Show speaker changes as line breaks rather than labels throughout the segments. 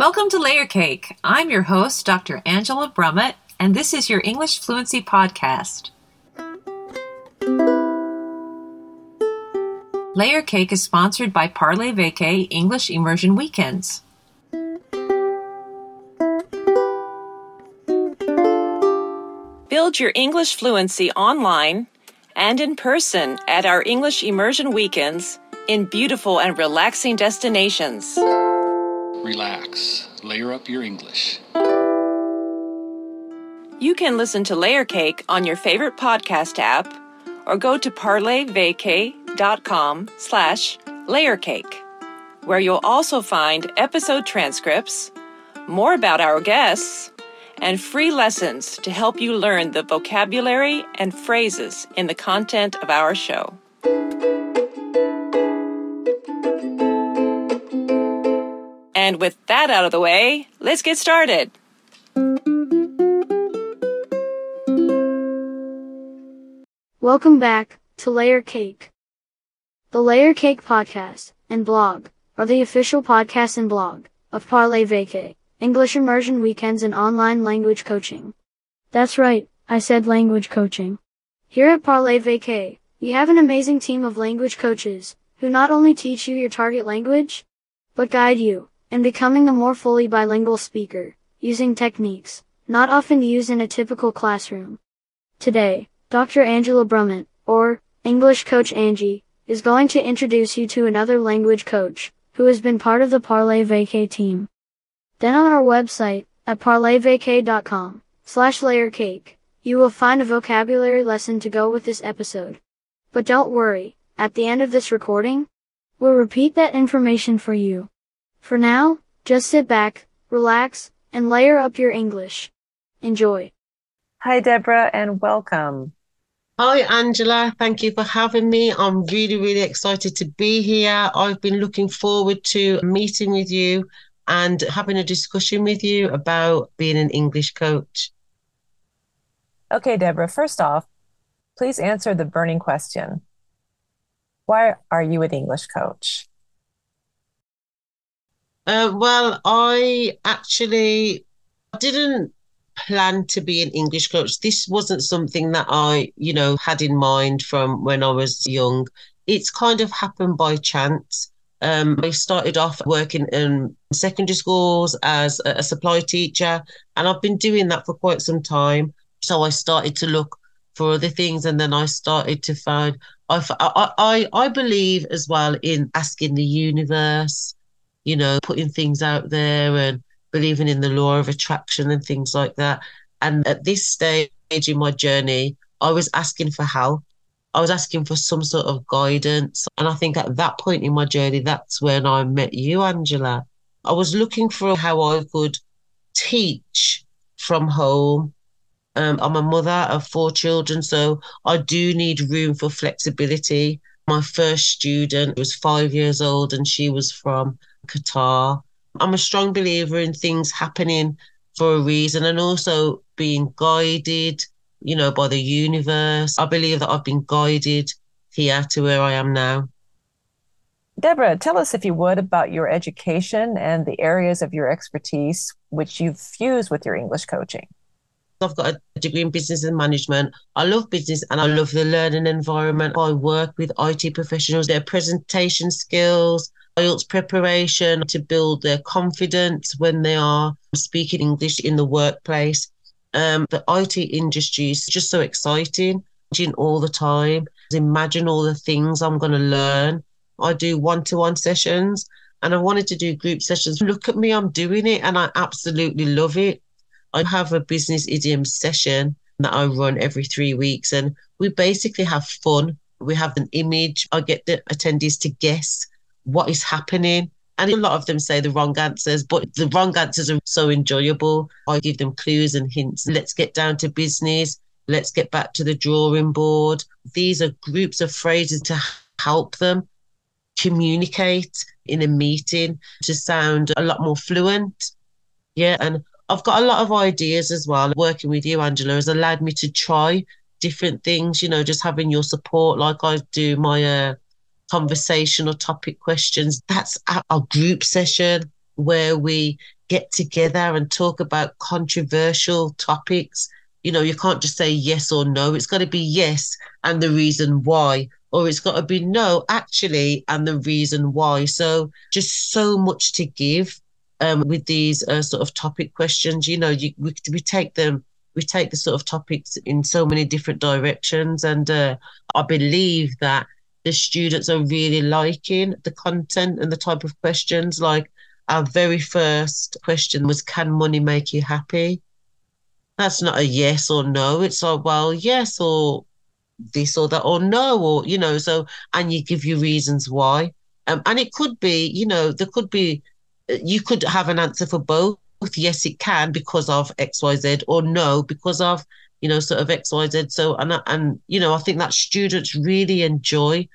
Welcome to Layer Cake. I'm your host, Dr. Angela Brummett, and this is your English Fluency Podcast. Layer Cake is sponsored by Parlay Vacay English Immersion Weekends. Build your English fluency online and in person at our English Immersion Weekends in beautiful and relaxing destinations.
Relax. Layer up your English.
You can listen to Layer Cake on your favorite podcast app or go to parlayvacay.com slash layercake, where you'll also find episode transcripts, more about our guests, and free lessons to help you learn the vocabulary and phrases in the content of our show. And with that out of the way, let's get started.
Welcome back to Layer Cake. The Layer Cake podcast and blog are the official podcast and blog of Parlay Vacay, English immersion weekends and online language coaching. That's right, I said language coaching. Here at Parlay Vacay, we have an amazing team of language coaches who not only teach you your target language, but guide you in becoming a more fully bilingual speaker using techniques not often used in a typical classroom. Today, Dr. Angela Brummett, or English Coach Angie, is going to introduce you to another language coach who has been part of the Parlay Vacay team. Then on our website at parlayvacay.com slash layercake, you will find a vocabulary lesson to go with this episode. But don't worry, at the end of this recording, we'll repeat that information for you. For now, just sit back, relax, and layer up your English. Enjoy.
Hi, Deborah, and welcome.
Hi, Angela. Thank you for having me. I'm really, really excited to be here. I've been looking forward to meeting with you and having a discussion with you about being an English coach.
Okay, Deborah, first off, please answer the burning question Why are you an English coach?
Uh, well, I actually didn't plan to be an English coach. This wasn't something that I, you know, had in mind from when I was young. It's kind of happened by chance. Um, I started off working in secondary schools as a, supply teacher, and I've been doing that for quite some time. So I started to look for other things, and then I started to find. I, I, I believe as well in asking the universe, you know, putting things out there and believing in the law of attraction and things like that. And at this stage in my journey, I was asking for help. I was asking for some sort of guidance. And I think at that point in my journey, that's when I met you, Angela. I was looking for how I could teach from home. Um, I'm a mother of four children, so I do need room for flexibility. My first student was five years old and she was from Qatar. I'm a strong believer in things happening for a reason and also being guided, you know, by the universe. I believe that I've been guided here to where I am now.
Deborah, tell us, if you would, about your education and the areas of your expertise which you've fused with your English coaching.
I've got a degree in business and management. I love business and I love the learning environment. I work with IT professionals, their presentation skills, IELTS preparation to build their confidence when they are speaking English in the workplace. Um, the IT industry is just so exciting all the time. Imagine all the things I'm going to learn. I do one to one sessions and I wanted to do group sessions. Look at me, I'm doing it and I absolutely love it. I have a business idiom session that I run every three weeks and we basically have fun. We have an image. I get the attendees to guess what is happening. And a lot of them say the wrong answers, but the wrong answers are so enjoyable. I give them clues and hints. Let's get down to business. Let's get back to the drawing board. These are groups of phrases to help them communicate in a meeting to sound a lot more fluent. Yeah. And I've got a lot of ideas as well. Working with you, Angela, has allowed me to try different things, you know, just having your support, like I do my uh, conversational topic questions. That's our group session where we get together and talk about controversial topics. You know, you can't just say yes or no. It's got to be yes and the reason why, or it's got to be no, actually, and the reason why. So, just so much to give um, with these uh, sort of topic questions. You know, you, we, we take them we take the sort of topics in so many different directions. And uh, I believe that the students are really liking the content and the type of questions. Like our very first question was, Can money make you happy? That's not a yes or no. It's like, well, yes, or this or that, or no, or, you know, so, and you give you reasons why. Um, and it could be, you know, there could be, you could have an answer for both yes, it can because of X, Y, Z, or no, because of, you know, sort of X, Y, Z. So, and, and, you know, I think that students really enjoy,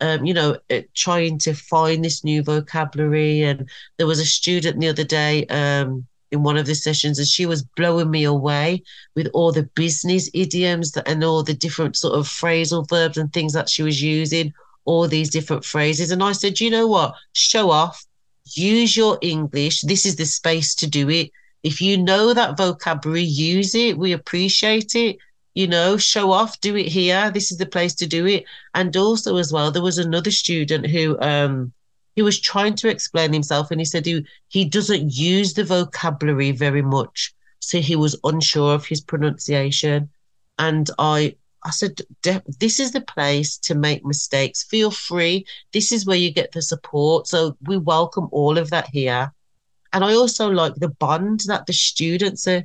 um, you know, uh, trying to find this new vocabulary. And there was a student the other day, um, in one of the sessions and she was blowing me away with all the business idioms and all the different sort of phrasal verbs and things that she was using all these different phrases and i said you know what show off use your English. This is the space to do it. If you know that vocabulary, use it. We appreciate it. You know, show off, do it here. This is the place to do it. And also, as well, there was another student who um he was trying to explain himself, and he said he he doesn't use the vocabulary very much, so he was unsure of his pronunciation. And I I said, this is the place to make mistakes. Feel free. This is where you get the support. So we welcome all of that here. And I also like the bond that the students are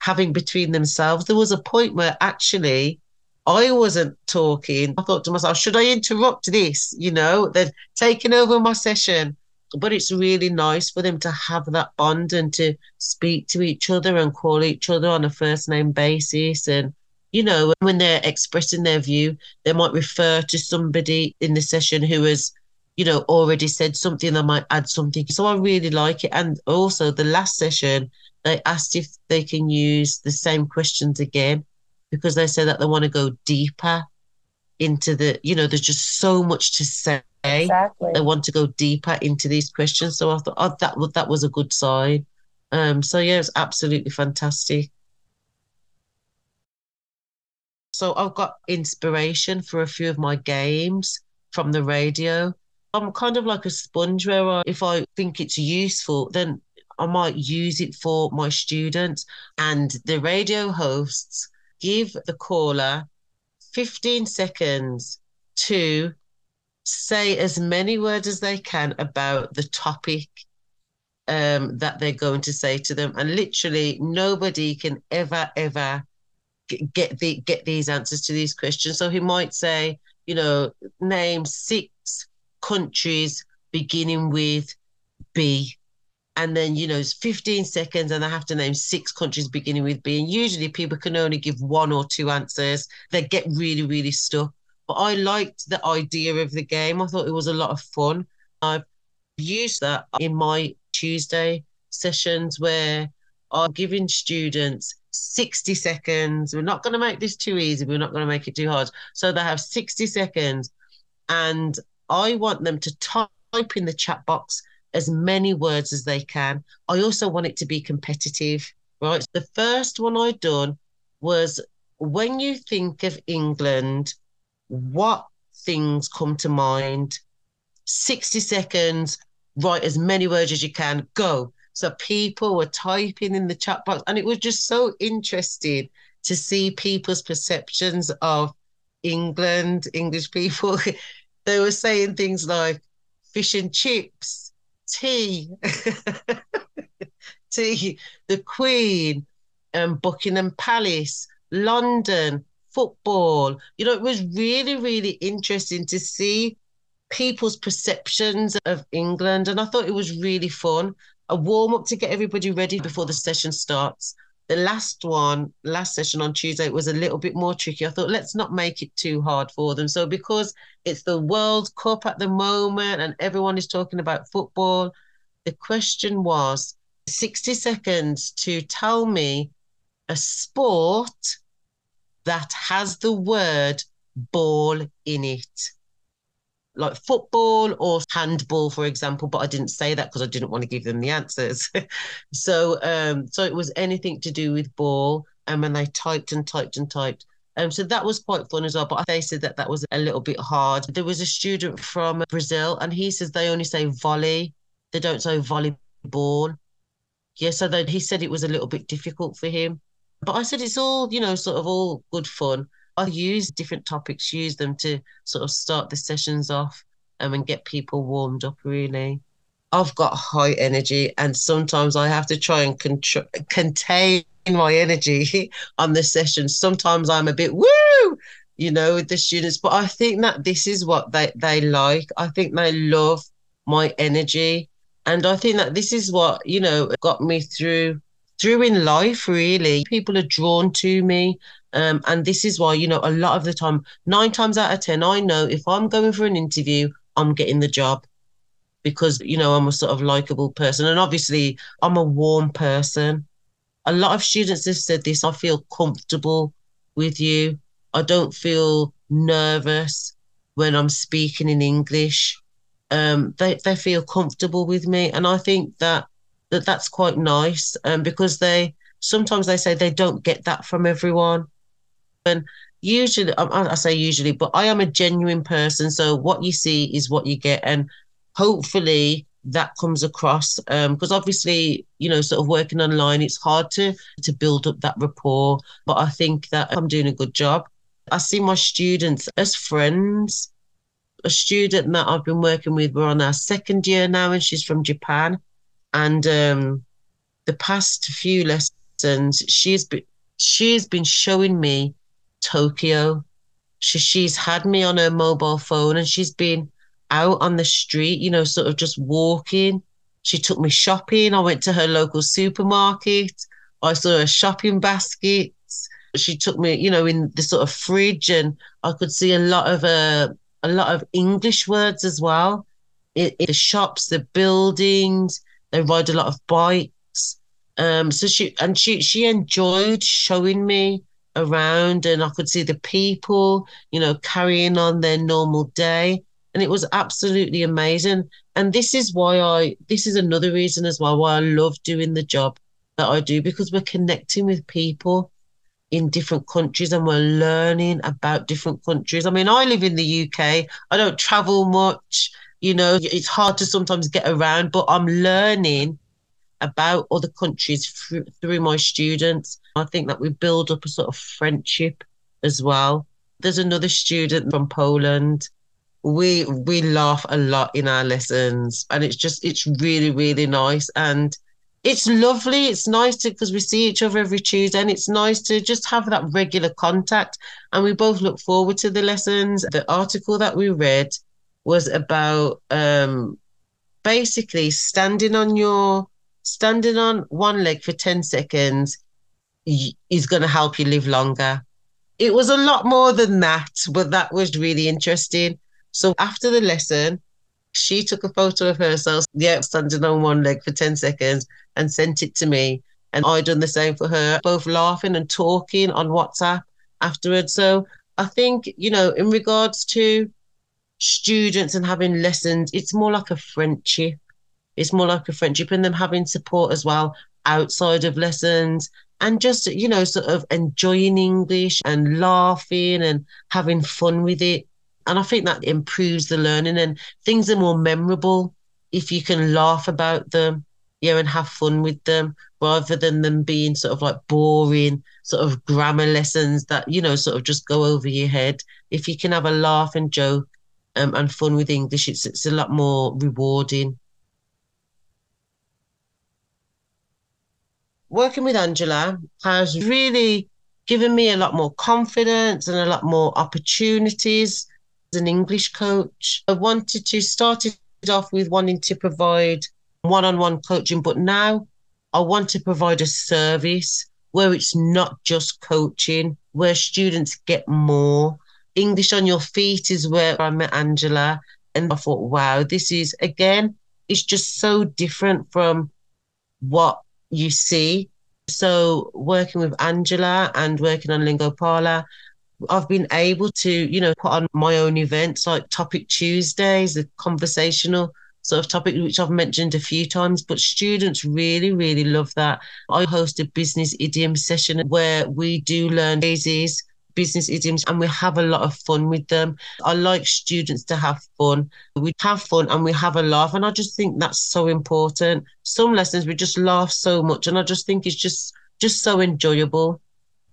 having between themselves. There was a point where actually I wasn't talking. I thought to myself, should I interrupt this? You know, they're taking over my session. But it's really nice for them to have that bond and to speak to each other and call each other on a first name basis and you know, when they're expressing their view, they might refer to somebody in the session who has, you know, already said something, they might add something. So I really like it. And also the last session, they asked if they can use the same questions again because they said that they want to go deeper into the, you know, there's just so much to say.
Exactly.
They want to go deeper into these questions. So I thought, oh, that, that was a good sign. Um, so yeah, it's absolutely fantastic. So I've got inspiration for a few of my games from the radio. I'm kind of like a sponge where if I think it's useful, then I might use it for my students. And the radio hosts give the caller 15 seconds to say as many words as they can about the topic um, that they're going to say to them. And literally, nobody can ever, ever get the get these answers to these questions. So he might say, you know, name six countries beginning with B. And then, you know, it's 15 seconds and I have to name six countries beginning with B. And usually people can only give one or two answers. They get really, really stuck. But I liked the idea of the game. I thought it was a lot of fun. I've used that in my Tuesday sessions where I'm giving students 60 seconds. We're not going to make this too easy. We're not going to make it too hard. So they have 60 seconds. And I want them to type in the chat box as many words as they can. I also want it to be competitive, right? The first one I done was when you think of England, what things come to mind? 60 seconds, write as many words as you can, go. So people were typing in the chat box, and it was just so interesting to see people's perceptions of England, English people. they were saying things like fish and chips, tea, tea, the Queen, um, Buckingham Palace, London, football. You know, it was really, really interesting to see people's perceptions of England. And I thought it was really fun a warm up to get everybody ready before the session starts. The last one, last session on Tuesday, was a little bit more tricky. I thought, let's not make it too hard for them. So, because it's the World Cup at the moment and everyone is talking about football, the question was 60 seconds to tell me a sport that has the word ball in it. Like football or handball, for example, but I didn't say that because I didn't want to give them the answers. so, um, so it was anything to do with ball. And when they typed and typed and typed, um, so that was quite fun as well. But they said that that was a little bit hard. There was a student from Brazil, and he says they only say volley, they don't say volleyball. Yeah, so that he said it was a little bit difficult for him. But I said it's all, you know, sort of all good fun. I use different topics, use them to sort of start the sessions off um, and get people warmed up, really. I've got high energy, and sometimes I have to try and contr- contain my energy on the session. Sometimes I'm a bit woo, you know, with the students, but I think that this is what they, they like. I think they love my energy. And I think that this is what, you know, got me through through in life, really. People are drawn to me. Um, and this is why, you know, a lot of the time, nine times out of 10, I know if I'm going for an interview, I'm getting the job because, you know, I'm a sort of likable person. And obviously, I'm a warm person. A lot of students have said this I feel comfortable with you. I don't feel nervous when I'm speaking in English. Um, they, they feel comfortable with me. And I think that, that that's quite nice um, because they sometimes they say they don't get that from everyone. And usually, I say usually, but I am a genuine person. So what you see is what you get. And hopefully that comes across because um, obviously you know sort of working online it's hard to to build up that rapport but i think that i'm doing a good job i see my students as friends a student that i've been working with we're on our second year now and she's from japan and um, the past few lessons she's been she's been showing me Tokyo. She, she's had me on her mobile phone and she's been out on the street, you know, sort of just walking. She took me shopping. I went to her local supermarket. I saw her shopping baskets. She took me, you know, in the sort of fridge, and I could see a lot of uh, a lot of English words as well. In the shops, the buildings, they ride a lot of bikes. Um, so she and she she enjoyed showing me around and I could see the people, you know, carrying on their normal day. And it was absolutely amazing. And this is why I, this is another reason as well why I love doing the job that I do because we're connecting with people in different countries and we're learning about different countries. I mean, I live in the UK, I don't travel much, you know, it's hard to sometimes get around, but I'm learning about other countries through, through my students. I think that we build up a sort of friendship as well. There's another student from Poland. We we laugh a lot in our lessons, and it's just it's really really nice and it's lovely. It's nice to because we see each other every Tuesday, and it's nice to just have that regular contact. And we both look forward to the lessons. The article that we read was about um, basically standing on your standing on one leg for 10 seconds is going to help you live longer. It was a lot more than that, but that was really interesting. So after the lesson, she took a photo of herself, yeah, standing on one leg for 10 seconds and sent it to me. And I done the same for her, both laughing and talking on WhatsApp afterwards. So I think, you know, in regards to students and having lessons, it's more like a friendship. It's more like a friendship and them having support as well outside of lessons and just, you know, sort of enjoying English and laughing and having fun with it. And I think that improves the learning and things are more memorable if you can laugh about them, yeah, and have fun with them rather than them being sort of like boring sort of grammar lessons that, you know, sort of just go over your head. If you can have a laugh and joke um, and fun with English, it's, it's a lot more rewarding. Working with Angela has really given me a lot more confidence and a lot more opportunities as an English coach. I wanted to start it off with wanting to provide one on one coaching, but now I want to provide a service where it's not just coaching, where students get more. English on your feet is where I met Angela. And I thought, wow, this is again, it's just so different from what you see. So working with Angela and working on Lingopala, I've been able to, you know, put on my own events like Topic Tuesdays, the conversational sort of topic, which I've mentioned a few times, but students really, really love that. I host a business idiom session where we do learn phrases, business idioms, and we have a lot of fun with them. I like students to have fun. We have fun and we have a laugh. And I just think that's so important. Some lessons we just laugh so much. And I just think it's just just so enjoyable.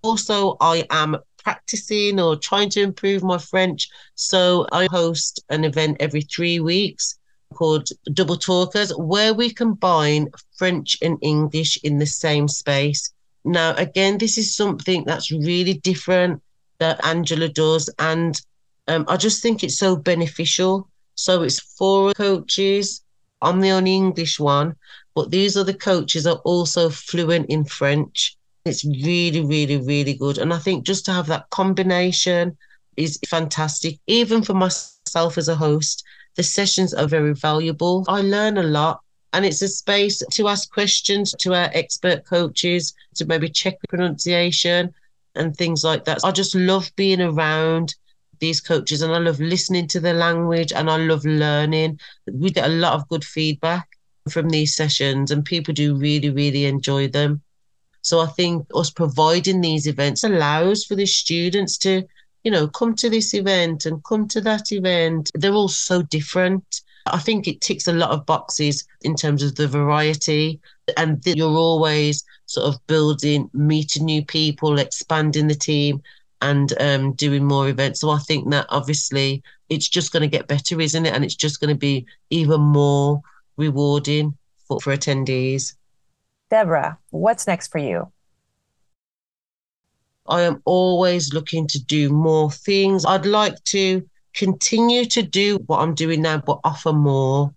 Also, I am practicing or trying to improve my French. So I host an event every three weeks called Double Talkers, where we combine French and English in the same space. Now, again, this is something that's really different that Angela does, and um, I just think it's so beneficial. So it's four coaches. I'm the only English one, but these other coaches are also fluent in French. It's really, really, really good. And I think just to have that combination is fantastic. Even for myself as a host, the sessions are very valuable. I learn a lot. And it's a space to ask questions to our expert coaches, to maybe check pronunciation and things like that. I just love being around these coaches and I love listening to the language and I love learning. We get a lot of good feedback from these sessions and people do really, really enjoy them. So I think us providing these events allows for the students to, you know, come to this event and come to that event. They're all so different. I think it ticks a lot of boxes in terms of the variety and you're always sort of building, meeting new people, expanding the team and um, doing more events. So I think that obviously it's just going to get better, isn't it? And it's just going to be even more rewarding for, for attendees.
Deborah, what's next for you?
I am always looking to do more things. I'd like to continue to do what I'm doing now, but offer more,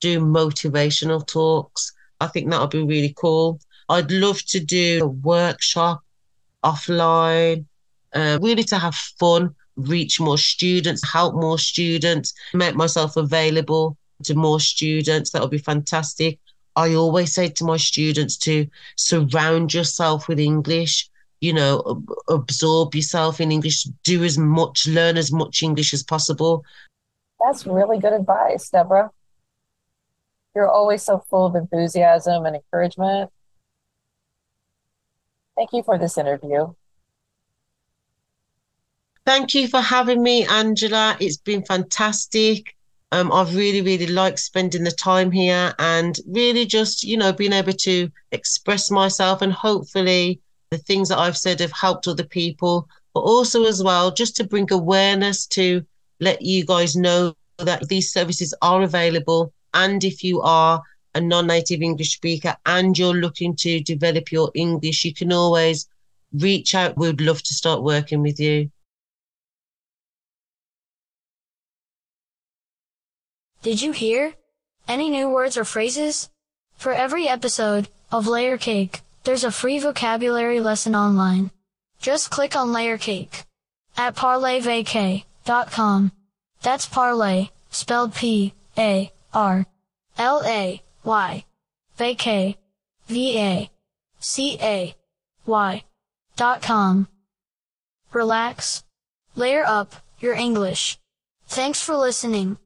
do motivational talks. I think that would be really cool. I'd love to do a workshop offline, uh, really to have fun, reach more students, help more students, make myself available to more students. That would be fantastic. I always say to my students to surround yourself with English, you know, absorb yourself in English, do as much, learn as much English as possible.
That's really good advice, Deborah. You're always so full of enthusiasm and encouragement. Thank you for this interview.
Thank you for having me, Angela. It's been fantastic. Um, I've really, really liked spending the time here and really just, you know, being able to express myself and hopefully the things that I've said have helped other people, but also as well, just to bring awareness to let you guys know that these services are available. And if you are a non-native English speaker and you're looking to develop your English, you can always reach out. We'd love to start working with you.
Did you hear? Any new words or phrases? For every episode of Layer Cake, there's a free vocabulary lesson online. Just click on Layer Cake at parlayvacay.com. That's parlay, spelled P A R L A Y. Vacay. V A C A Y. Dot com. Relax. Layer up your English. Thanks for listening.